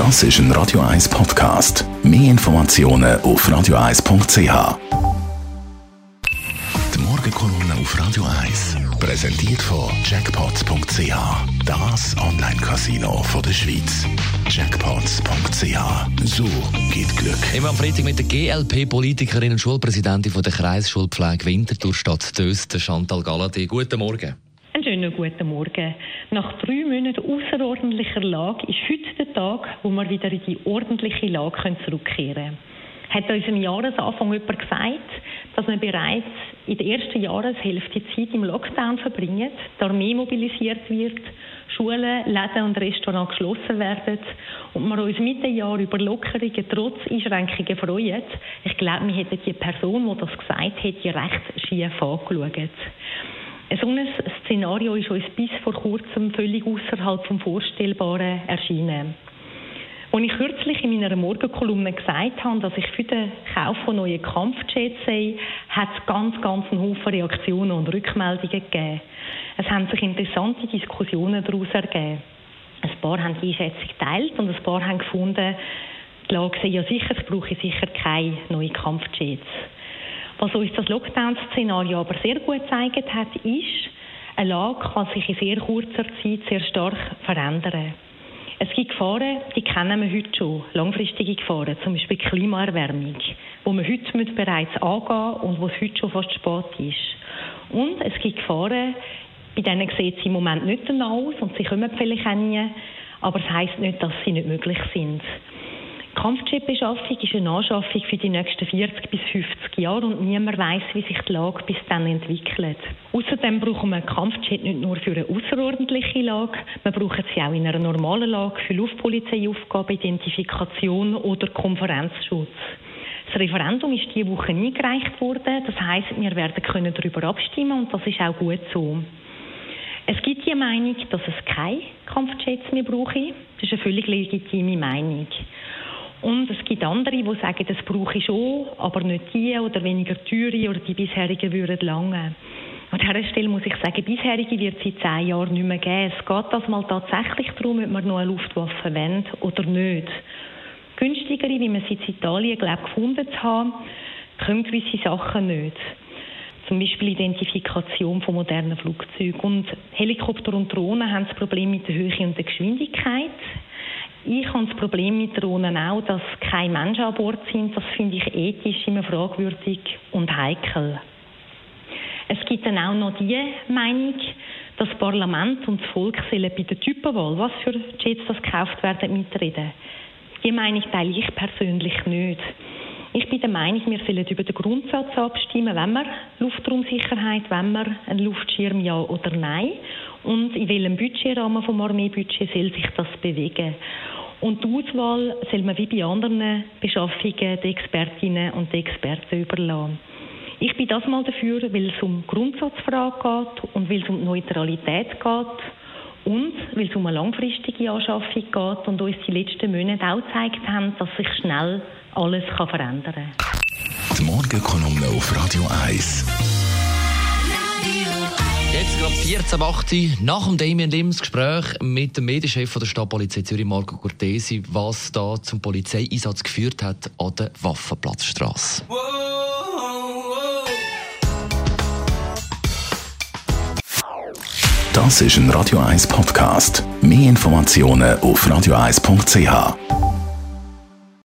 Das ist ein Radio 1 Podcast. Mehr Informationen auf radio1.ch. Die Morgenkolumne auf Radio 1 präsentiert von Jackpots.ch. Das Online-Casino der Schweiz. Jackpots.ch. So geht Glück. Immer am Freitag mit der GLP-Politikerin und Schulpräsidentin der Kreisschulpflege Winterthur Stadt Dösten, Chantal Galladay. Guten Morgen. Schönen guten Morgen. Nach drei Monaten außerordentlicher Lage ist heute der Tag, wo wir wieder in die ordentliche Lage zurückkehren können. Hat uns am Jahresanfang jemand gesagt, dass man bereits in der ersten Jahreshälfte Zeit im Lockdown verbringt, die Armee mobilisiert wird, Schulen, Läden und Restaurants geschlossen werden und wir uns mit dem Jahr über Lockerungen trotz Einschränkungen freuen. Ich glaube, wir hätten die Person, die das gesagt hat, recht schief angeschaut. So ein Szenario ist uns bis vor kurzem völlig außerhalb vom Vorstellbaren erschienen. Als ich kürzlich in meiner Morgenkolumne gesagt habe, dass ich für den Kauf von neuen Kampfjets sei, hat es ganz, ganz einen Haufen Reaktionen und Rückmeldungen gegeben. Es haben sich interessante Diskussionen daraus ergeben. Ein paar haben die Einschätzung geteilt und ein paar haben gefunden, die Lage sei ja sicher, es brauche sicher keine neuen Kampfjets. Was uns das Lockdown-Szenario aber sehr gut gezeigt hat, ist, eine Lage kann sich in sehr kurzer Zeit sehr stark verändern. Es gibt Gefahren, die kennen wir heute schon, langfristige Gefahren, zum Beispiel Klimaerwärmung, wo wir heute bereits angehen und wo es heute schon fast spät ist. Und es gibt Gefahren, bei denen sieht es im Moment nicht danach aus und sie kommen vielleicht auch nie, aber es heisst nicht, dass sie nicht möglich sind. Kampfjet-Beschaffung ist eine Anschaffung für die nächsten 40 bis 50 Jahre und niemand weiß, wie sich die Lage bis dann entwickelt. Außerdem brauchen wir einen Kampfjet nicht nur für eine außerordentliche Lage, wir brauchen sie auch in einer normalen Lage für Luftpolizeiaufgaben, Identifikation oder Konferenzschutz. Das Referendum ist diese Woche eingereicht worden. Das heißt, wir werden können darüber abstimmen und das ist auch gut so. Es gibt die Meinung, dass es keine Kampfjets mehr brauche. Das ist eine völlig legitime Meinung. Und es gibt andere, die sagen, das brauche ich schon, aber nicht die oder weniger teure oder die bisherigen würden lange. An dieser Stelle muss ich sagen, bisherige wird es seit zehn Jahren nicht mehr geben. Es geht das mal tatsächlich darum, ob man noch eine Luftwaffe wendet oder nicht. Günstigere, wie man sie in Italien glaube gefunden haben, können gewisse Sachen nicht. Zum Beispiel Identifikation von modernen Flugzeugen. Und Helikopter und Drohnen haben das Problem mit der Höhe und der Geschwindigkeit. Ich habe das Problem mit Drohnen auch, dass keine Menschen an Bord sind. Das finde ich ethisch immer fragwürdig und heikel. Es gibt dann auch noch die Meinung, das Parlament und das Volk sollen bei der Typenwahl, was für Jets das gekauft werden, mitreden. Die Meinung teile ich persönlich nicht. Ich bin der Meinung, wir sollen über den Grundsatz abstimmen, wenn wir Luftraumsicherheit, wenn wir einen Luftschirm ja oder nein und in welchem Budgetrahmen vom Armeebudget soll sich das bewegen. Und die Auswahl soll man wie bei anderen Beschaffungen den Expertinnen und den Experten überlassen. Ich bin das mal dafür, weil es um Grundsatzfrage geht und weil es um Neutralität geht und weil es um eine langfristige Anschaffung geht und uns die letzten Monate auch gezeigt haben, dass sich schnell alles kann verändern kann. Die Morgenkolumne auf Radio 1. Jetzt gerade 14 8 nach dem Damien Lims Gespräch mit dem Medienchef der Stadtpolizei Zürich, Marco Cortesi, was da zum Polizeieinsatz geführt hat an der Waffenplatzstraße. Das ist ein Radio 1 Podcast. Mehr Informationen auf radio1.ch.